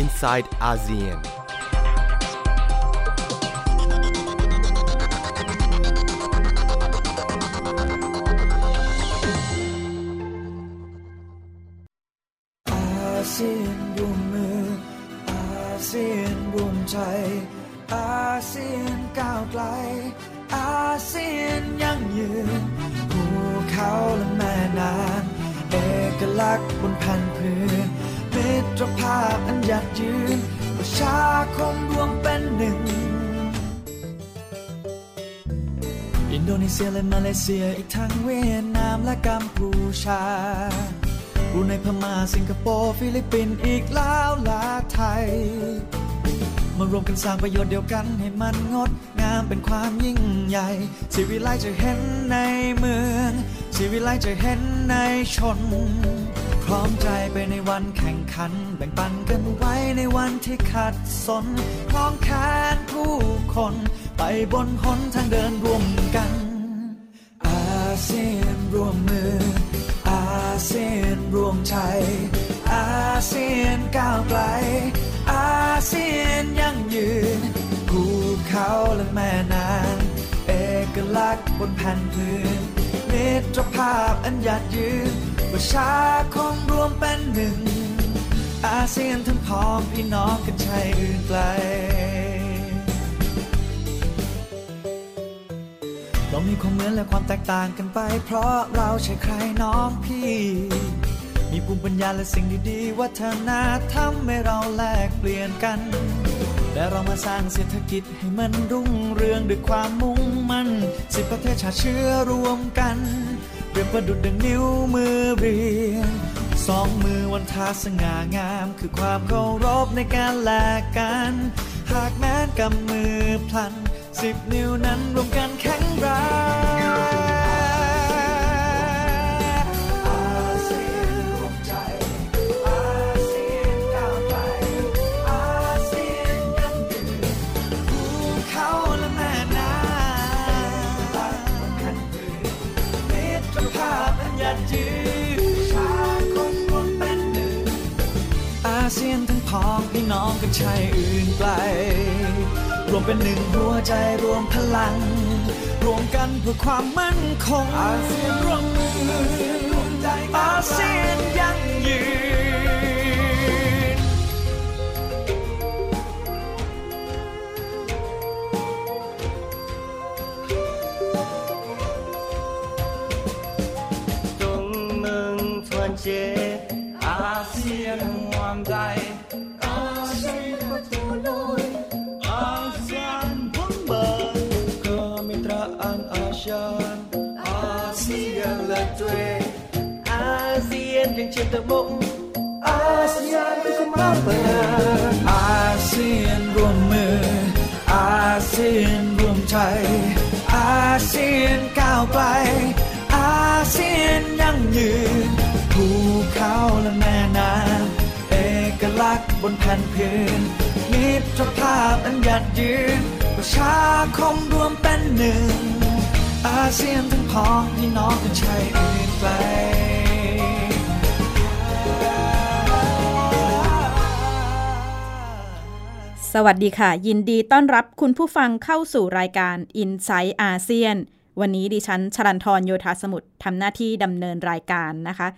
inside ASEAN. อาเซียนร่วมมืออาเซียนร่วมใจอาเซียนก้าวไกลอาเซียนยั่งยืนภูเขาและแม่น้ำเอกลักษณ์บนแผ่นพื้น มิตรภาพอันยั่งยืนประชาคมรวมเป็นหนึ่ง อินโดนีเซียและมาเลเซียอีกทั้งเวียดนามและกัมพูชาบรูไนพม่าสิงคโปร์ฟิลิปปินส์อีกแล้วลาไทย มารวมกันสร้างประโยชน์เดียวกันให้มันงดงามเป็นความยิ่งใหญ่ชีวิไลจะเห็นในเมืองชีวิไลจะเห็นในชน ร้อมใจไปในวันแข่งขัน แบ่งปันกันไว้ในวันที่ขัดสนคล้องแขนผู้คน ไปบนหนทางเดินร่วมกัน อาเซียนร่วมมือ อาเซียนร่วมใจ อาเซียนก้าวไกล อาเซียนยั่งยืนภูเขาและแม่น้ำเอกลักษณ์บนแผ่นพื้นมิตรภาพอันยั่งยืน ประชาคมรวมเป็นหนึ่ง อาเซียนทั้งพ้องพี่น้องกันใช่อื่นไกลเรามีความเหมือนและความแตกต่างกันไป เพราะเราใช่ใครน้องพี่ มีภูมิปัญญาและสิ่งดีๆวัฒนธรรมให้เราแลกเปลี่ยนกันและเรามาสร้างเศรษฐกิจให้มันรุ่งเรืองด้วยความมุ่งมั่นสิบประเทศชาติเชื้อรวมกัน เปรียบประดุดดังนิ้วมือเรียงสองมือวันทาสง่างาม คือความเคารพในการแลกกัน หากแม้นกำมือพลัน สิบนิ้วนั้นรวมกันแข็งแรง พ้องพี่น้องกันชายอื่นไกล รวมเป็นหนึ่งหัวใจรวมพลัง รวมกันเพื่อความมั่นคงอาเซียนร่วมมือรวมใจอาเซียนยั่งยืน มาเปิดอาเซียนร่วมมืออาเซียนรวมใจอาเซียนก้าวไกลอาเซียนยั่งยืนภูเขาและแม่น้ำเอกลักษณ์บนแผ่นพื้นมิตรภาพอันยั่งยืนประชาคมรวมเป็นหนึ่ง อาเซียนทั้งพ้องพี่น้องกันใช่อื่นไกลสวัสดีค่ะ ยินดีต้อนรับคุณผู้ฟังเข้าสู่รายการ i n s i ซต์อาเซียน วันนี้ดิฉันชลันทรโยธาสมุทรทำหน้าที่ดำเนินรายการนะคะ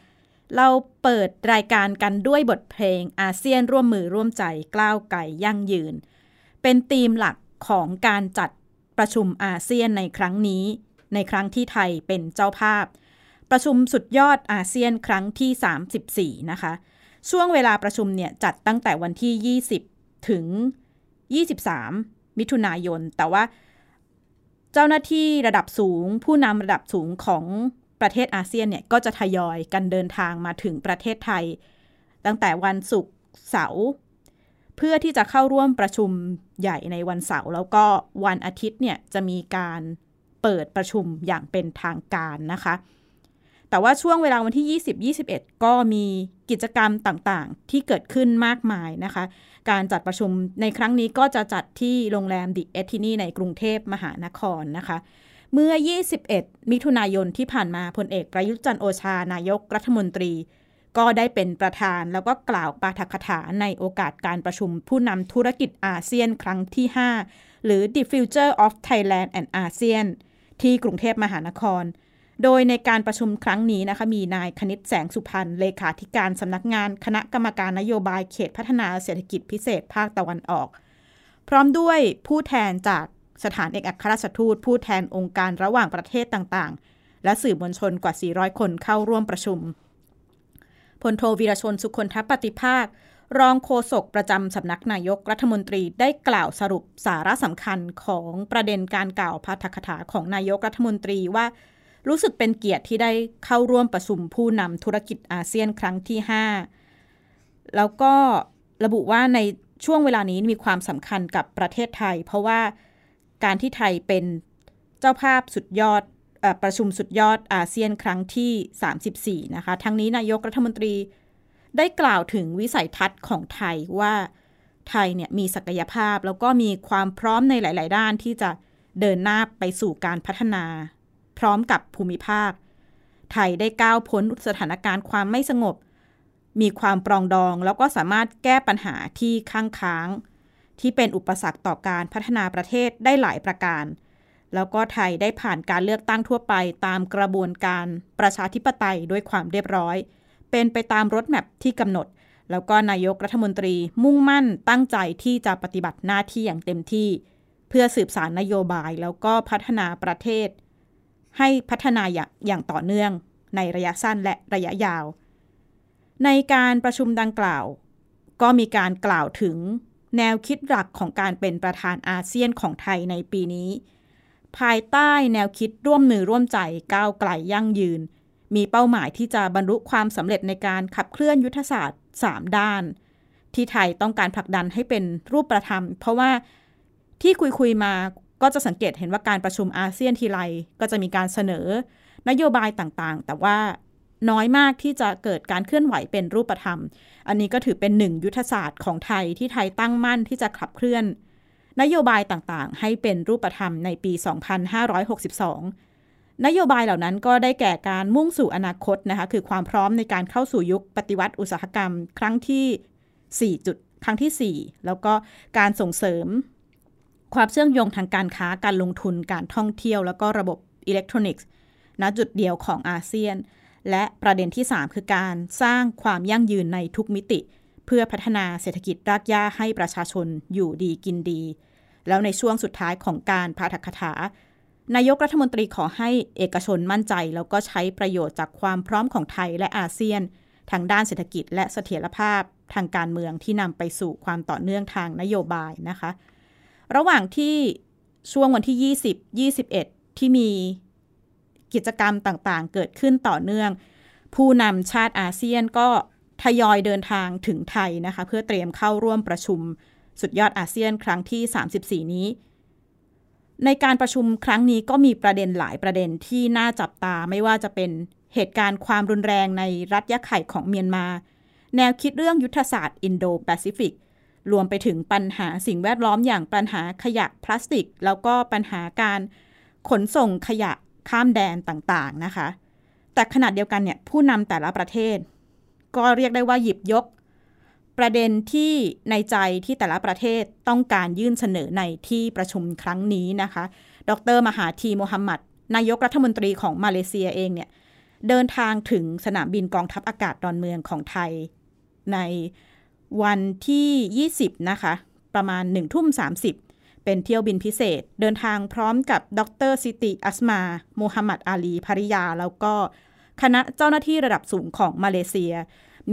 เราเปิดรายการกันด้วยบทเพลงอาเซียนร่วมมือร่วมใจกล้าวไก่ยั่งยืน เป็นธีมหลักของการจัดประชุมอาเซียนในครั้งนี้ ในครั้งที่ไทยเป็นเจ้าภาพ ประชุมสุดยอดอาเซียนครั้งที่ 34 นะคะ ช่วงเวลาประชุมเนี่ยจัดตั้งแต่วันที่ 20 ถึง 23 มิถุนายน แต่ว่าเจ้าหน้าที่ระดับสูง ผู้นำระดับสูงของประเทศอาเซียนเนี่ยก็จะทยอยกันเดินทางมาถึงประเทศไทย ตั้งแต่วันศุกร์เสาร์เพื่อที่จะเข้าร่วมประชุมใหญ่ในวันเสาร์แล้วก็วันอาทิตย์เนี่ยจะมีการ เปิดประชุมอย่างเป็นทางการนะคะ แต่ว่าช่วงเวลาวันที่ 20-21 ก็มีกิจกรรมต่างๆ ที่เกิดขึ้นมากมายนะคะ การจัดประชุมในครั้งนี้ก็จะจัดที่โรงแรมดิแอทธินีในกรุงเทพมหานครนะคะเมื่อ 21 มิถุนายนที่ผ่านมาพลเอกประยุทธ์จันทร์โอชานายกรัฐมนตรี ก็ได้เป็นประธานแล้วก็กล่าวปาฐกถาในโอกาสการประชุมผู้นำธุรกิจอาเซียนครั้งที่ 5 หรือ The Future of Thailand and ASEAN ที่กรุงเทพมหานคร โดยในการประชุมครั้งนี้นะคะมีนายคณิตแสงสุพรรณเลขาธิการสำนักงานคณะกรรมการนโยบายเขตพัฒนาเศรษฐกิจพิเศษภาคตะวันออก พร้อมด้วยผู้แทนจากสถานเอกอัครราชทูต ผู้แทนองค์การระหว่างประเทศต่างๆ และสื่อมวลชนกว่า 400 คนเข้าร่วมประชุมพลโทวีรชนสุคนทปฏิภาค รองโฆษกประจำสำนักนายกรัฐมนตรีได้กล่าวสรุปสาระสำคัญของประเด็นการกล่าวพาฐกถาของนายกรัฐมนตรีว่า รู้สึกเป็นเกียรติที่ได้เข้าร่วมประชุมผู้นำธุรกิจอาเซียนครั้งที่ 5 แล้วก็ระบุว่าในช่วงเวลานี้มีความสำคัญกับประเทศไทย เพราะว่าการที่ไทยเป็นเจ้าภาพสุดยอดประชุมสุดยอดอาเซียนครั้งที่ 34 นะคะ ทั้งนี้นายกรัฐมนตรี ได้กล่าวถึงวิสัยทัศน์ของไทยว่าไทยเนี่ยมีศักยภาพแล้วก็มีความพร้อมในหลาย ๆ ด้านที่จะเดินหน้าไปสู่การพัฒนา พร้อมกับภูมิภาค ไทยได้ก้าวพ้นสถานการณ์ความไม่สงบ มีความปรองดองแล้วก็สามารถแก้ปัญหาที่ค้างค้าง ที่เป็นอุปสรรคต่อการพัฒนาประเทศได้หลายประการ แล้วก็ไทยได้ผ่านการเลือกตั้งทั่วไปตามกระบวนการประชาธิปไตยด้วยความเรียบร้อย เป็นไปตามรถแมพที่กำหนด แล้วก็นายกรัฐมนตรีมุ่งมั่นตั้งใจที่จะปฏิบัติหน้าที่อย่างเต็มที่ เพื่อสืบสารนโยบายแล้วก็พัฒนาประเทศ ให้พัฒนาอย่างต่อเนื่องในระยะสั้นและระยะยาว ในการประชุมดังกล่าว ก็มีการกล่าวถึงแนวคิดหลักของการเป็นประธานอาเซียนของไทยในปีนี้ ภายใต้แนวคิดร่วมมือร่วมใจก้าวไกลยั่งยืน มีเป้าหมายที่จะบรรลุความสำเร็จในการขับเคลื่อนยุทธศาสตร์ 3 ด้าน ที่ไทยต้องการผลักดันให้เป็นรูปประธรรม เพราะว่าที่คุยคุยมาก็จะสังเกตเห็นว่าการประชุมอาเซียนทีไรก็จะมีการเสนอนโยบายต่างๆ แต่ว่าน้อยมากที่จะเกิดการเคลื่อนไหวเป็นรูปธรรม อันนี้ก็ถือเป็นหนึ่งยุทธศาสตร์ของไทยที่ไทยตั้งมั่นที่จะขับเคลื่อน นโยบายต่างๆ ให้เป็นรูปธรรมในปี 2562 นโยบายเหล่านั้นก็ได้แก่การมุ่งสู่อนาคตนะคะคือความพร้อมในการเข้าสู่ยุคปฏิวัติอุตสาหกรรม ครั้งที่ 4 จุด ครั้งที่ 4 แล้วก็การส่งเสริม ความเชื่อมโยงทางการค้าการลงทุนการท่องเที่ยว แล้วก็ระบบอิเล็กทรอนิกส์ณจุดเดียวของอาเซียน และประเด็นที่ 3 คือการสร้างความยั่งยืนในทุกมิติ เพื่อพัฒนาเศรษฐกิจรากหญ้าให้ประชาชนอยู่ดีกินดี แล้วในช่วงสุดท้ายของการพาถกถา นายกรัฐมนตรีขอให้เอกชนมั่นใจ แล้วก็ใช้ประโยชน์จากความพร้อมของไทยและอาเซียน ทางด้านเศรษฐกิจและเสถียรภาพทางการเมืองที่นำไปสู่ความต่อเนื่องทางนโยบายนะคะ ระหว่างที่ช่วงวันที่ 20 21 ที่มีกิจกรรมต่างๆ เกิดขึ้นต่อเนื่อง ผู้นำชาติอาเซียนก็ทยอยเดินทางถึงไทยนะคะ เพื่อเตรียมเข้าร่วมประชุมสุดยอดอาเซียนครั้งที่ 34 นี้ ในการประชุมครั้งนี้ก็มีประเด็นหลายประเด็นที่น่าจับตาไม่ว่าจะเป็นเหตุการณ์ความรุนแรงในรัฐยะไข่ของเมียนมา แนวคิดเรื่องยุทธศาสตร์อินโดแปซิฟิกรวมไปถึงปัญหาสิ่งแวดล้อมอย่างปัญหาขยะพลาสติก แล้วก็ปัญหาการขนส่งขยะข้ามแดนต่างๆนะคะ แต่ขณะเดียวกันเนี่ยผู้นำแต่ละประเทศ ก็เรียกได้ว่าหยิบยก ประเด็นที่ในใจที่แต่ละประเทศต้องการยื่นเสนอในที่ประชุมครั้งนี้นะคะ ดรมหาธีโมฮัมหมัด นายกรัฐมนตรีของมาเลเซียเองเนี่ยเดินทางถึงสนามบินกองทัพอากาศดอนเมืองของไทย ในวันที่ 20 นะคะ ประมาณ1ทุ่ม 30 เป็นเที่ยวบินพิเศษ เดินทางพร้อมกับดรซิติอัสมาโมฮัมหมัดอาลีภริยา แล้วก็คณะเจ้าหน้าที่ระดับสูงของมาเลเซีย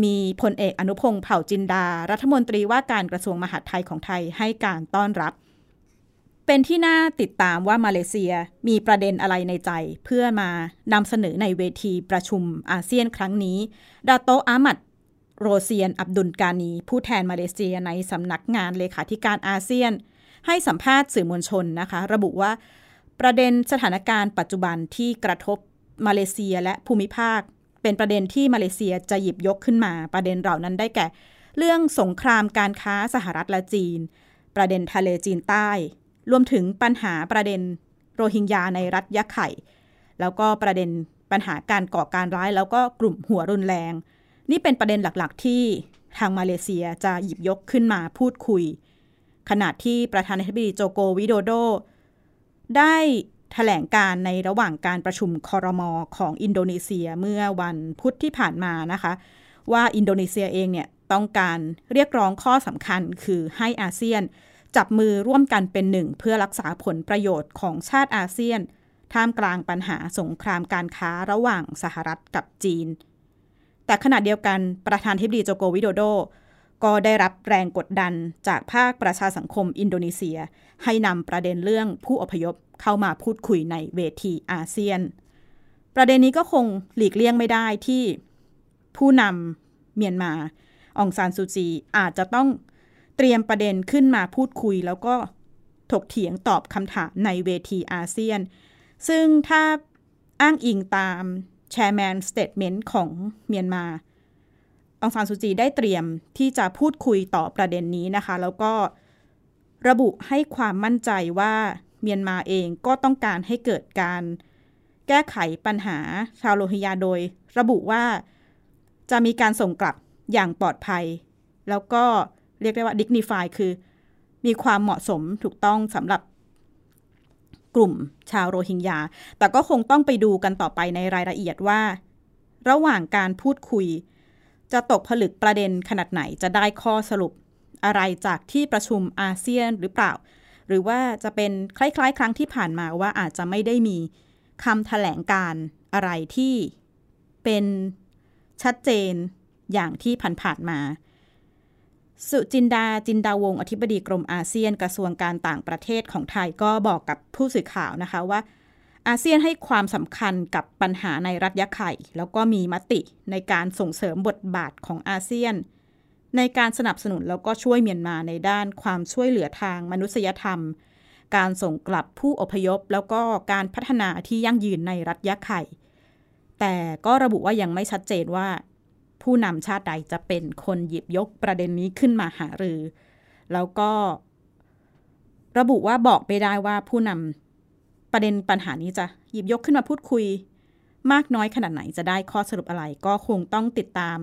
มีพลเอกอนุพงศ์เผ่าจินดา รัฐมนตรีว่าการกระทรวงมหาดไทยของไทยให้การต้อนรับ เป็นที่น่าติดตามว่ามาเลเซียมีประเด็นอะไรในใจ เพื่อมานำเสนอในเวทีประชุมอาเซียนครั้งนี้ ดาโตอามัดโรเซียน อับดุลกานี ผู้แทนมาเลเซียในสำนักงานเลขาธิการอาเซียน ให้สัมภาษณ์สื่อมวลชนนะคะ ระบุว่าประเด็นสถานการณ์ปัจจุบันที่กระทบมาเลเซียและภูมิภาค เป็นประเด็นที่มาเลเซียจะหยิบยกขึ้นมา ประเด็นเหล่านั้นได้แก่ เรื่องสงครามการค้าสหรัฐและจีน ประเด็นทะเลจีนใต้ รวมถึงปัญหาประเด็นโรฮิงญาในรัฐยะไข่ แล้วก็ประเด็นปัญหาการก่อการร้ายแล้วก็กลุ่มหัวรุนแรง นี่เป็นประเด็นหลักๆ ที่ทางมาเลเซียจะหยิบยกขึ้นมาพูดคุย ขณะที่ประธานาธิบดีโจโกวิโดโด ได้ ถแถลงการในระหว่างการประชุมคอรมอของอินโดนีเซียเมื่อวันพุธที่ผ่านมานะคะ ว่าอินโดนีเซียเองเนี่ยต้องการเรียกร้องข้อสำคัญคือให้อาเซียน จับมือร่วมกันเป็นหนึ่ง เพื่อรักษาผลประโยชน์ของชาติอาเซียน ท่ามกลางปัญหาสงครามการค้าระหว่างสหรัฐกับจีน แต่ขณะเดียวกันประธานทิบดีโจโกวิโดโดก็ได้รับแรงกดดันจากภาคประชาสังคมอินโดนีเซีย ให้นำประเด็นเรื่องผู้อพยพ เข้ามาพูดคุยในเวทีอาเซียน ประเด็นนี้ก็คงหลีกเลี่ยงไม่ได้ที่ผู้นำเมียนมาองซานซูจีอาจจะต้องเตรียมประเด็นขึ้นมาพูดคุย แล้วก็ถกเถียงตอบคำถามในเวทีอาเซียน ซึ่งถ้าอ้างอิงตาม chairman statement ของเมียนมาองซานซูจีได้เตรียมที่จะพูดคุยต่อประเด็นนี้นะคะ แล้วก็ระบุให้ความมั่นใจว่า เมียนมาเองก็ต้องการให้เกิดการแก้ไขปัญหาชาวโรฮิงญาโดย ระบุว่าจะมีการส่งกลับอย่างปลอดภัย แล้วก็เรียกได้ว่า dignify คือ มีความเหมาะสมถูกต้องสำหรับกลุ่มชาวโรฮิงญา แต่ก็คงต้องไปดูกันต่อไปในรายละเอียดว่า ระหว่างการพูดคุย จะตกผลึกประเด็นขนาดไหนจะได้ข้อสรุปอะไรจากที่ประชุมอาเซียนหรือเปล่า หรือว่าจะเป็นคล้ายๆ ครั้งที่ผ่านมาว่าอาจจะไม่ได้มีคำแถลงการอะไรที่เป็นชัดเจนอย่างที่ผ่านๆมา สุจินดาจินดาวงอธิบดีกรมอาเซียนกระทรวงการต่างประเทศของไทยก็บอกกับผู้สื่อข่าวนะคะว่า อาเซียนให้ความสำคัญกับปัญหาในรัฐยะไข่ แล้วก็มีมติในการส่งเสริมบทบาทของอาเซียน ในการสนับสนุนแล้วก็ช่วยเมียนมาในด้านความช่วยเหลือทางมนุษยธรรม การส่งกลับผู้อพยพ แล้วก็การพัฒนาที่ยั่งยืนในรัฐยะไข่ แต่ก็ระบุว่ายังไม่ชัดเจนว่า ผู้นำชาติใดจะเป็นคนหยิบยกประเด็นนี้ขึ้นมาหารือ แล้วก็ระบุว่าบอกไปได้ว่าผู้นำประเด็นปัญหานี้จะหยิบยกขึ้นมาพูดคุย มากน้อยขนาดไหนจะได้ข้อสรุปอะไรก็คงต้องติดตาม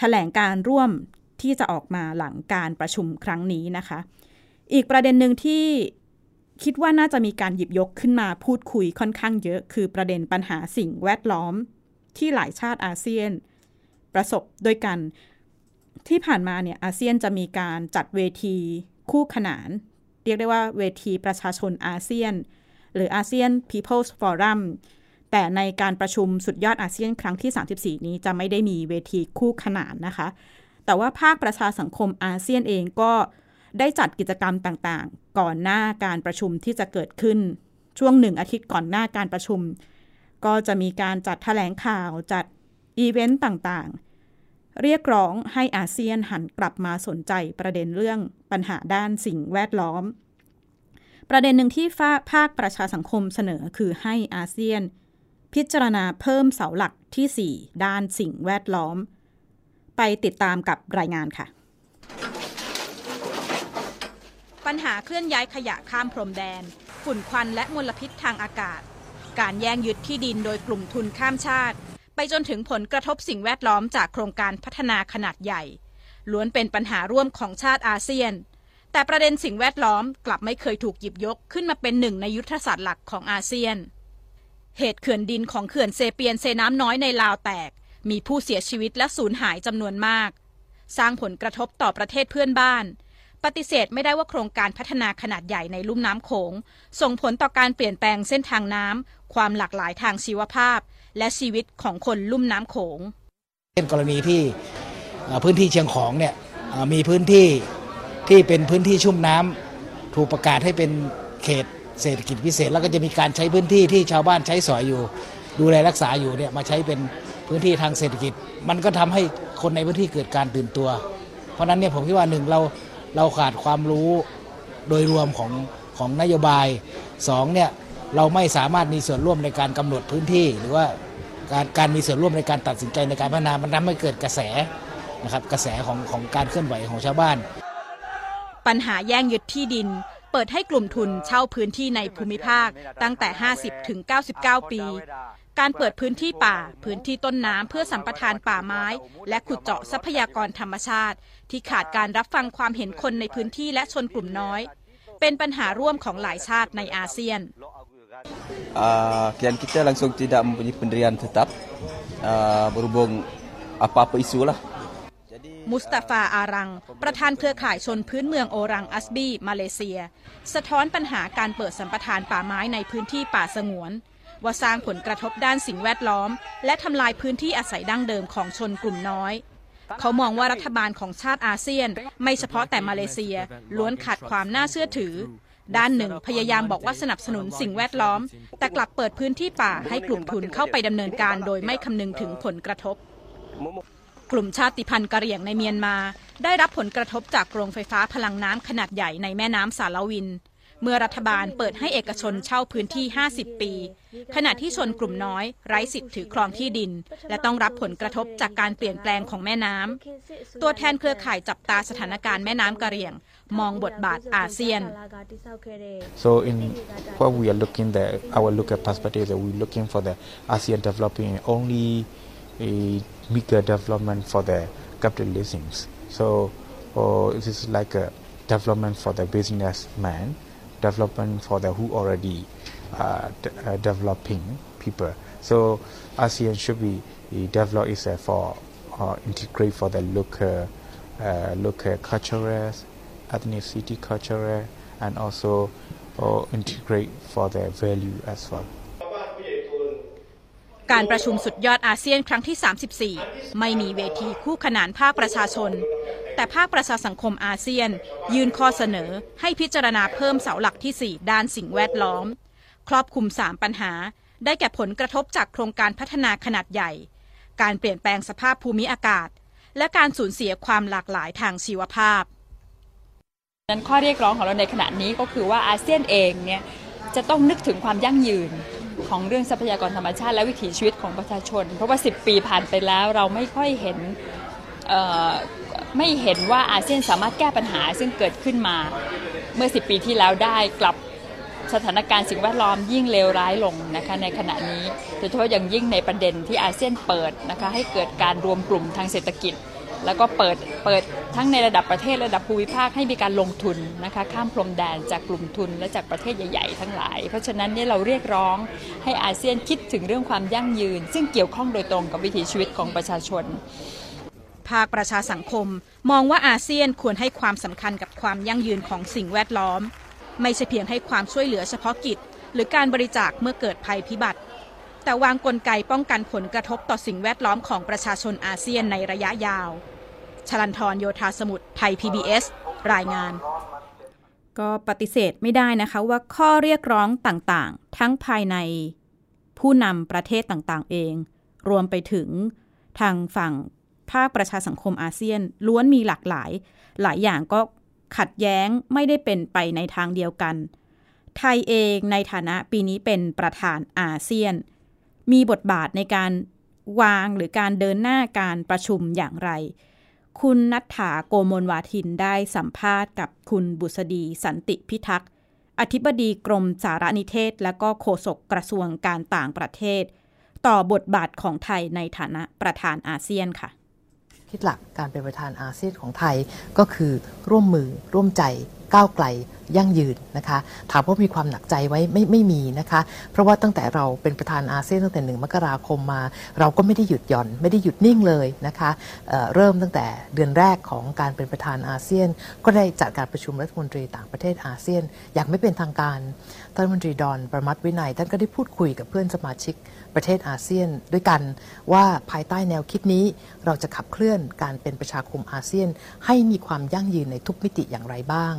ถแถลงการร่วมที่จะออกมาหลังการประชุมครั้งนี้นะคะ อีกประเด็นหนึ่งที่คิดว่าน่าจะมีการหยิบยกขึ้นมาพูดคุยค่อนข้างเยอะ คือประเด็นปัญหาสิ่งแวดล้อมที่หลายชาติอาเซียน ประสบด้วยกัน ที่ผ่านมาเนี่ยอาเซียนจะมีการจัดเวทีคู่ขนาน เรียกได้ว่าเวทีประชาชนอาเซียน หรืออาเซียน People's Forum แต่ในการประชุมสุดยอดอาเซียนครั้งที่ 34 นี้จะไม่ได้มีเวทีคู่ขนานนะคะ แต่ว่าภาคประชาสังคมอาเซียนเองก็ได้จัดกิจกรรมต่างๆ ก่อนหน้าการประชุมที่จะเกิดขึ้นช่วงหนึ่งอาทิตย์ก่อนหน้าการประชุม ก็จะมีการจัดแถลงข่าวจัดอีเวนต์ต่างๆ เรียกร้องให้อาเซียนหันกลับมาสนใจประเด็นเรื่องปัญหาด้านสิ่งแวดล้อม ประเด็นหนึ่งที่ภาคประชาสังคมเสนอคือให้อาเซียน พิจารณาเพิ่มเสาหลักที่ 4 ด้านสิ่งแวดล้อม ไปติดตามกับรายงานค่ะ ปัญหาเคลื่อนย้ายขยะข้ามพรมแดน ฝุ่นควันและมลพิษทางอากาศ การแย่งยึดที่ดินโดยกลุ่มทุนข้ามชาติ ไปจนถึงผลกระทบสิ่งแวดล้อมจากโครงการพัฒนาขนาดใหญ่ ล้วนเป็นปัญหาร่วมของชาติอาเซียน แต่ประเด็นสิ่งแวดล้อมกลับไม่เคยถูกหยิบยกขึ้นมาเป็นหนึ่งในยุทธศาสตร์หลักของอาเซียน เหตุเขื่อนดินของเขื่อนเซเปียนเซน้ำน้อยในลาวแตก มีผู้เสียชีวิตและสูญหายจำนวนมาก สร้างผลกระทบต่อประเทศเพื่อนบ้าน ปฏิเสธไม่ได้ว่าโครงการพัฒนาขนาดใหญ่ในลุ่มน้ำโขง ส่งผลต่อการเปลี่ยนแปลงเส้นทางน้ำความหลากหลายทางชีวภาพ และชีวิตของคนลุ่มน้ำโขงเป็นกรณีที่พื้นที่เชียงของเนี่ยมีพื้นที่ที่เป็นพื้นที่ชุ่มน้ำถูกประกาศให้เป็นเขต เศรษฐกิจพิเศษแล้วก็จะมีการใช้พื้นที่ที่ชาวบ้านใช้สอยอยู่ ดูแลรักษาอยู่เนี่ยมาใช้เป็นพื้นที่ทางเศรษฐกิจ มันก็ทำให้คนในพื้นที่เกิดการตื่นตัว เพราะนั้นเนี่ยผมคิดว่าหนึ่งเราเราขาดความรู้โดยรวมของของนโยบายสองเนี่ยเราไม่สามารถมีส่วนร่วมในการกำหนดพื้นที่ หรือว่าการการมีส่วนร่วมในการตัดสินใจในการพัฒนามันทำให้เกิดกระแสนะครับกระแสของของการเคลื่อนไหวของชาวบ้าน ปัญหาแย่งยึดที่ดิน เปิดให้กลุ่มทุนเช่าพื้นที่ในภูมิภาคตั้งแต่ 50 ถึง 99 ปี การเปิดพื้นที่ป่า พื้นที่ต้นน้ำเพื่อสัมปทานป่าไม้ และขุดเจาะทรัพยากรธรรมชาติ ที่ขาดการรับฟังความเห็นคนในพื้นที่และชนกลุ่มน้อย เป็นปัญหาร่วมของหลายชาติในอาเซียน uh, klien kita langsung tidak mempunyai pendirian tetap uh, berhubung apa-apa isu lah. มุสตาฟาอารัง ประธานเครือข่ายชนพื้นเมืองโอรังอัสบี มาเลเซีย สะท้อนปัญหาการเปิดสัมปทานป่าไม้ในพื้นที่ป่าสงวน ว่าสร้างผลกระทบด้านสิ่งแวดล้อม และทำลายพื้นที่อาศัยดั้งเดิมของชนกลุ่มน้อย เขามองว่ารัฐบาลของชาติอาเซียน ไม่เฉพาะแต่มาเลเซียล้วนขาดความน่าเชื่อถือด้านหนึ่งพยายามบอกว่าสนับสนุนสิ่งแวดล้อม แต่กลับเปิดพื้นที่ป่าให้กลุ่มทุนเข้าไปดำเนินการโดยไม่คำนึงถึงผลกระทบ กลุ่มชาติพันธุ์กะเหรี่ยงในเมียนมา ได้รับผลกระทบจากโรงไฟฟ้าพลังน้ำขนาดใหญ่ในแม่น้ำสารวิน เมื่อรัฐบาลเปิดให้เอกชนเช่าพื้นที่ 50 ปี ขณะที่ชนกลุ่มน้อยไร้สิทธิ์ถือครองที่ดิน และต้องรับผลกระทบจากการเปลี่ยนแปลงของแม่น้ำตัวแทนเครือข่ายจับตาสถานการณ์แม่น้ำกะเหรี่ยง มองบทบาทอาเซียน So in what we are looking the our look at perspective that we're looking for the ASEAN developing only a bigger development for the capitalism. So uh, it is like a development for the businessman, development for the who already uh, de- uh, developing people. So ASEAN should be uh, develop is uh, for uh, integrate for the local uh, local cultures, ethnicity culture, and also integrate for the value as well. การประชุมสุดยอดอาเซียนครั้งที่ 34 ไม่มีเวทีคู่ขนานภาคประชาชน แต่ภาคประชาสังคมอาเซียน ยื่นข้อเสนอให้พิจารณาเพิ่มเสาหลักที่ 4 ด้านสิ่งแวดล้อม ครอบคลุม 3 ปัญหา ได้แก่ผลกระทบจากโครงการพัฒนาขนาดใหญ่ การเปลี่ยนแปลงสภาพภูมิอากาศ และการสูญเสียความหลากหลายทางชีวภาพนั้นข้อเรียกร้องของเราในขณะนี้ก็คือว่าอาเซียนเองเนี่ยจะต้องนึกถึงความยั่งยืน ของเรื่องทรัพยากรธรรมชาติและวิถีชีวิตของประชาชน เพราะว่า 10 ปีผ่านไปแล้วเราไม่ค่อยเห็นไม่เห็นว่าอาเซียนสามารถแก้ปัญหาซึ่งเกิดขึ้นมาเมื่อ 10 ปีที่แล้วได้กลับสถานการณ์สิ่งแวดล้อมยิ่งเลวร้ายลงนะคะในขณะนี้โดยเฉพาะอย่างยิ่งในประเด็นที่อาเซียนเปิดนะคะให้เกิดการรวมกลุ่มทางเศรษฐกิจ แล้วก็เปิดเปิดทั้งในระดับประเทศระดับภูมิภาคให้มีการลงทุนนะคะข้ามพรมแดนจากกลุ่มทุนและจากประเทศใหญ่ ๆ ทั้งหลาย เพราะฉะนั้นเนี่ยเราเรียกร้องให้อาเซียนคิดถึงเรื่องความยั่งยืน ซึ่งเกี่ยวข้องโดยตรงกับวิถีชีวิตของประชาชน ภาคประชาสังคม มองว่าอาเซียนควรให้ความสำคัญกับความยั่งยืนของสิ่งแวดล้อม ไม่ใช่เพียงให้ความช่วยเหลือเฉพาะกิจ หรือการบริจาคเมื่อเกิดภัยพิบัติ แต่วางกลไกป้องกันผลกระทบต่อสิ่งแวดล้อมของประชาชนอาเซียนในระยะยาว ชลันทรโยธาสมุทรไทย PBS รายงาน ก็ปฏิเสธไม่ได้นะคะว่าข้อเรียกร้องต่างๆ ทั้งภายในผู้นำประเทศต่างๆ เอง รวมไปถึงทางฝั่งภาคประชาสังคมอาเซียน ล้วนมีหลากหลาย หลายอย่างก็ขัดแย้งไม่ได้เป็นไปในทางเดียวกัน ไทยเองในฐานะปีนี้เป็นประธานอาเซียน มีบทบาทในการวางหรือการเดินหน้าการประชุมอย่างไร คุณนัทธาโกมลวาทินได้สัมภาษณ์กับคุณบุษดีสันติพิทักษ์ อธิบดีกรมสารนิเทศ และก็โฆษกกระทรวงการต่างประเทศ ต่อบทบาทของไทยในฐานะประธานอาเซียนค่ะคิดหลักการเป็นประธานอาเซียนของไทยก็คือร่วมมือร่วมใจก้าวไกล ยั่งยืนนะคะถามว่ามีความหนักใจไว้ไม่ไม่มีนะคะ เพราะว่าตั้งแต่เราเป็นประธานอาเซียนตั้งแต่หนึ่งมกราคมมา เราก็ไม่ได้หยุดหย่อน ไม่ได้หยุดนิ่งเลยนะคะเเริ่มตั้งแต่เดือนแรกของการเป็นประธานอาเซียน ก็ได้จัดการประชุมรัฐมนตรีต่างประเทศอาเซียน อย่างไม่เป็นทางการท่านมนตรีดอนประมัตวินัยท่านก็ได้พูดคุยกับเพื่อนสมาชิก ประเทศอาเซียนด้วยกัน ว่าภายใต้แนวคิดนี้เราจะขับเคลื่อนการเป็นประชาคมอาเซียน ให้มีความยั่งยืนในทุกมิติอย่างไรบ้าง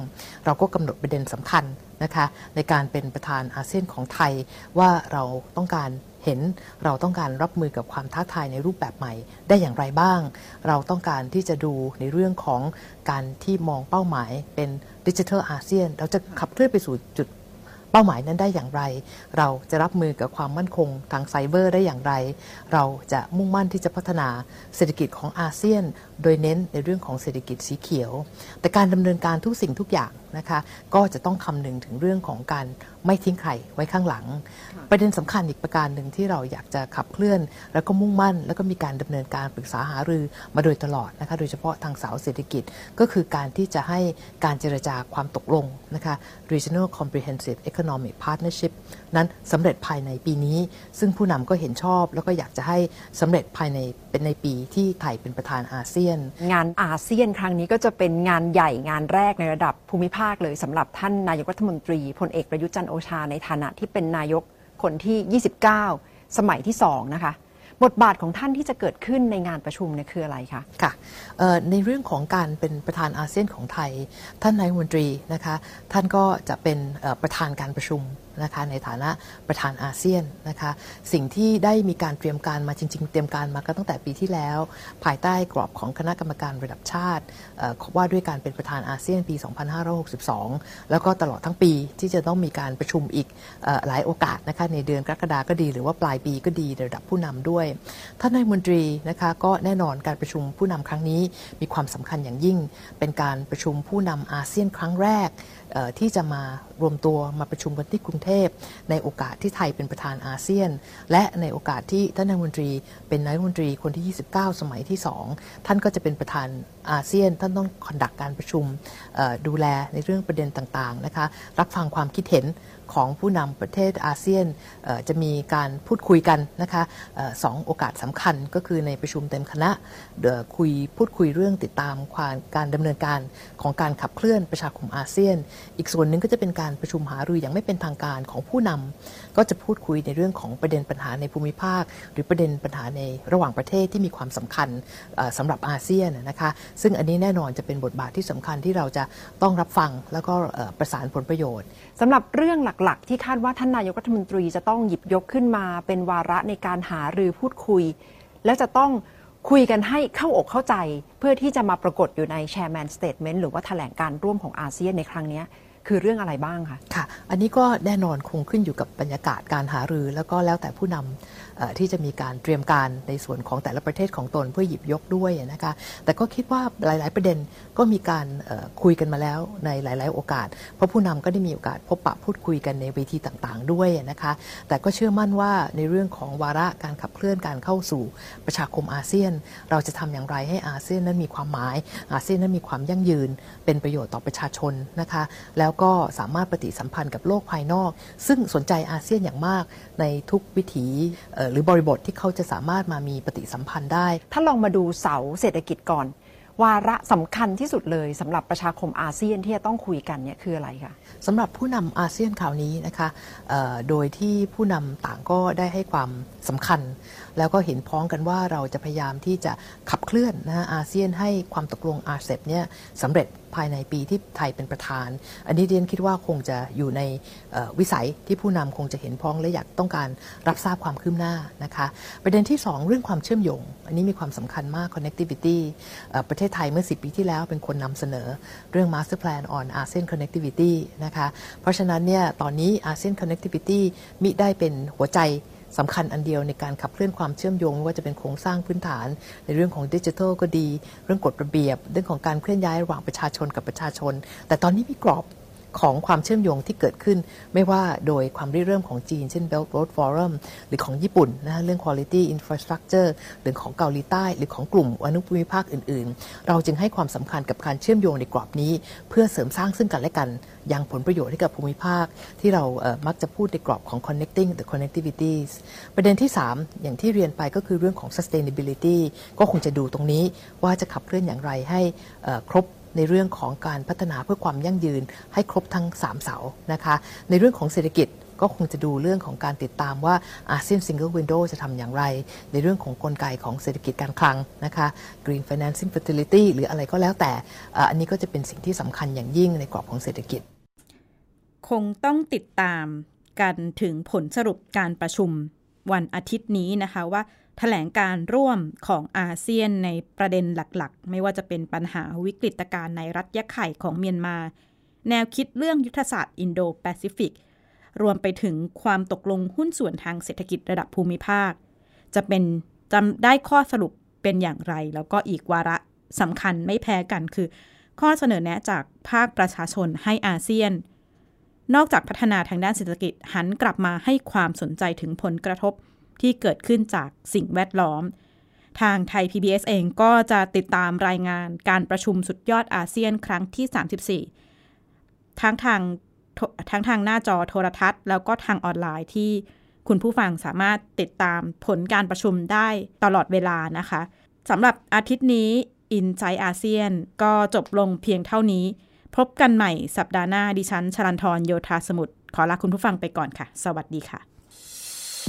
เราก็กำหนดประเด็นสำคัญนะคะในการเป็นประธานอาเซียนของไทยว่าเราต้องการเห็นเราต้องการรับมือกับความท้าทายในรูปแบบใหม่ ได้อย่างไรบ้าง เราต้องการที่จะดูในเรื่องของการที่มองเป้าหมายเป็นดิจิทัลอาเซียน เราจะขับเคลื่อนไปสู่จุด เป้าหมายนั้นได้อย่างไร เราจะรับมือกับความมั่นคงทางไซเบอร์ได้อย่างไร เราจะมุ่งมั่นที่จะพัฒนาเศรษฐกิจของอาเซียน โดยเน้นในเรื่องของเศรษฐกิจสีเขียว แต่การดำเนินการทุกสิ่งทุกอย่าง นะคะก็จะต้องคำนึงถึงเรื่องของการไม่ทิ้งใครไว้ข้างหลัง ประเด็นสำคัญอีกประการหนึ่งที่เราอยากจะขับเคลื่อน แล้วก็มุ่งมั่น แล้วก็มีการดำเนินการปรึกษาหารือมาโดยตลอดนะคะโดยเฉพาะทางเสาเศรษฐกิจก็คือการที่จะให้การเจรจาความตกลงนะคะ Regional Comprehensive Economic Partnership นั้นสำเร็จภายในปีนี้ ซึ่งผู้นำก็เห็นชอบ แล้วก็อยากจะให้สำเร็จภายในเป็นในปีที่ไทยเป็นประธานอาเซียน งานอาเซียนครั้งนี้ก็จะเป็นงานใหญ่งานแรกในระดับภูมิภาคเลยสำหรับท่านนายกรัฐมนตรีพลเอกประยุทธ์จันโอชาในฐานะที่เป็นนายกคนที่ 29 สมัยที่2นะคะบทบาทของท่านที่จะเกิดขึ้นในงานประชุมเนี่ยคืออะไรคะ ค่ะในเรื่องของการเป็นประธานอาเซียนของไทย ท่านนายมนตรีนะคะ ท่านก็จะเป็นประธานการประชุม นะคะในฐานะประธานอาเซียนนะคะสิ่งที่ได้มีการเตรียมการมาจริง ๆ เตรียมการมาก็ตั้งแต่ปีที่แล้ว ภายใต้กรอบของคณะกรรมการระดับชาติว่าด้วยการเป็นประธานอาเซียนปี 2562 แล้วก็ตลอดทั้งปีที่จะต้องมีการประชุมอีกอหลายโอกาสนะคะในเดือนกรกฎาก็ดี หรือว่าปลายปีก็ดีในระดับผู้นำด้วยท่านนายมนตรีนะคะก็แน่นอนการประชุมผู้นำครั้งนี้มีความสำคัญอย่างยิ่ง เป็นการประชุมผู้นำอาเซียนครั้งแรกที่จะมา รวมตัวมาประชุมกันที่กรุงเทพ ในโอกาสที่ไทยเป็นประธานอาเซียน และในโอกาสที่ท่านนายมนตรี เป็นนายมนตรีคนที่ 29 สมัยที่ 2 ท่านก็จะเป็นประธานอาเซียน ท่านต้องคอนดักการประชุมดูแลในเรื่องประเด็นต่างๆนะคะรับฟังความคิดเห็น ของผู้นำประเทศอาเซียนจะมีการพูดคุยกันนะคะสองโอกาสสำคัญก็คือในประชุมเต็มคณะคุยพูดคุยเรื่องติดตามความการดำเนินการของการขับเคลื่อนประชาคมอาเซียน อีกส่วนหนึ่งก็จะเป็นการประชุมหารืออย่างไม่เป็นทางการของผู้นำก็จะพูดคุยในเรื่องของประเด็นปัญหาในภูมิภาค หรือประเด็นปัญหาในระหว่างประเทศที่มีความสำคัญเอ่อสำหรับอาเซียนนะคะ ซึ่งอันนี้แน่นอนจะเป็นบทบาทที่สำคัญที่เราจะต้องรับฟังแล้วก็ประสานผลประโยชน์สำหรับเรื่องหลักๆ ที่คาดว่าท่านนายกรัฐมนตรีจะต้องหยิบยกขึ้นมา เป็นวาระในการหารือพูดคุย และจะต้องคุยกันให้เข้าอกเข้าใจ เพื่อที่จะมาปรากฏอยู่ใน Chairman Statement หรือว่าแถลงการร่วมของอาเซียนในครั้งนี้ คือเรื่องอะไรบ้างคะ ค่ะ อันนี้ก็แน่นอนคงขึ้นอยู่กับบรรยากาศการหารือ แล้วก็แล้วแต่ผู้นำเอ่อ ที่จะมีการเตรียมการในส่วนของแต่ละประเทศของตนเพื่อหยิบยกด้วยนะคะแต่ก็คิดว่าหลาย ๆ ประเด็นก็มีการคุยกันมาแล้วในหลาย ๆ โอกาส เพราะผู้นำก็ได้มีโอกาสพบปะพูดคุยกันในเวทีต่าง ๆ ด้วยนะคะแต่ก็เชื่อมั่นว่าในเรื่องของวาระการขับเคลื่อนการเข้าสู่ประชาคมอาเซียน เราจะทำอย่างไรให้อาเซียนนั้นมีความหมาย อาเซียนนั้นมีความยั่งยืน เป็นประโยชน์ต่อประชาชนนะคะแล้วก็สามารถปฏิสัมพันธ์กับโลกภายนอก ซึ่งสนใจอาเซียนอย่างมากในทุกวิถีหรือบริบทที่เขาจะสามารถมามีปฏิสัมพันธ์ได้ ถ้าลองมาดูเสาเศรษฐกิจก่อน วาระสำคัญที่สุดเลยสำหรับประชาคมอาเซียนที่จะต้องคุยกันเนี่ยคืออะไรคะสำหรับผู้นำอาเซียนคราวนี้นะคะเอ่อโดยที่ผู้นำต่างก็ได้ให้ความสำคัญ แล้วก็เห็นพ้องกันว่าเราจะพยายามที่จะขับเคลื่อนนะอาเซียนให้ความตกลงอาเซบเนี่ยสำเร็จภายในปีที่ไทยเป็นประธาน อันนี้เรียนคิดว่าคงจะอยู่ในวิสัยที่ผู้นำคงจะเห็นพ้องและอยากต้องการรับทราบความคืบหน้านะคะ ประเด็นที่ 2 เรื่องความเชื่อมโยง อันนี้มีความสำคัญมาก connectivity ประเทศไทยเมื่อ 10 ปีที่แล้วเป็นคนนำเสนอเรื่อง master plan on ASEAN connectivity นะคะ เพราะฉะนั้นเนี่ยตอนนี้ ASEAN connectivity มิได้เป็นหัวใจ สำคัญอันเดียวในการขับเคลื่อนความเชื่อมโยงไม่ว่าจะเป็นโครงสร้างพื้นฐาน ในเรื่องของดิจิทัลก็ดี เรื่องกฎระเบียบ เรื่องของการเคลื่อนย้ายระหว่างประชาชนกับประชาชน แต่ตอนนี้มีกรอบ ของความเชื่อมโยงที่เกิดขึ้น ไม่ว่าโดยความริเริ่มของจีน เช่น Belt Road Forum หรือของญี่ปุ่นนะเรื่อง quality infrastructure หรือของเกาหลีใต้ หรือของกลุ่มอนุภูมิภาคอื่น ๆ เราจึงให้ความสำคัญกับการเชื่อมโยงในกรอบนี้ เพื่อเสริมสร้างซึ่งกันและกันอยังผลประโยชน์ให้กับภูมิภาค ที่เราเอ่อมักจะพูดในกรอบของ connecting the connectivities ประเด็นที่ 3 อย่างที่เรียนไปก็คือเรื่องของ sustainability ก็คงจะดูตรงนี้ว่าจะขับเคลื่อนอย่างไรให้ครบ ในเรื่องของการพัฒนาเพื่อความยั่งยืนให้ครบทั้ง 3 เสานะคะ ในเรื่องของเศรษฐกิจก็คงจะดูเรื่องของการติดตามว่าอาเซียนซิงเกิลวินโดจะทำอย่างไร ในเรื่องของกลไกของเศรษฐกิจการคลังนะคะ Green Financing Facility หรืออะไรก็แล้วแต่ อันนี้ก็จะเป็นสิ่งที่สำคัญอย่างยิ่งในกรอบของเศรษฐกิจ คงต้องติดตามกันถึงผลสรุปการประชุมวันอาทิตย์นี้นะคะว่า ถลงการร่วมของอาเซียนในประเด็นหลักๆ ไม่ว่าจะเป็นปัญหาวิกฤตการณ์ในรัฐยะไข่ของเมียนมา แนวคิดเรื่องยุทธศาสตร์อินโดแปซิฟิก รวมไปถึงความตกลงหุ้นส่วนทางเศรษฐกิจระดับภูมิภาค จะเป็นจำได้ข้อสรุปเป็นอย่างไร แล้วก็อีกวาระสำคัญไม่แพ้กันคือ ข้อเสนอแนะจากภาคประชาชนให้อาเซียน นอกจากพัฒนาทางด้านเศรษฐกิจหันกลับมาให้ความสนใจถึงผลกระทบ ที่เกิดขึ้นจากสิ่งแวดล้อม ทางไทย PBS เองก็จะติดตามรายงานการประชุมสุดยอดอาเซียนครั้งที่ 34 ทั้งทางทั้งทางหน้าจอโทรทัศน์ แล้วก็ทางออนไลน์ที่คุณผู้ฟังสามารถติดตามผลการประชุมได้ตลอดเวลานะคะสำหรับอาทิตย์นี้อินไซต์อาเซียนก็จบลงเพียงเท่านี้ พบกันใหม่สัปดาห์หน้าดิฉันชลันทรโยธาสมุทรขอลาคุณผู้ฟังไปก่อนค่ะ สวัสดีค่ะ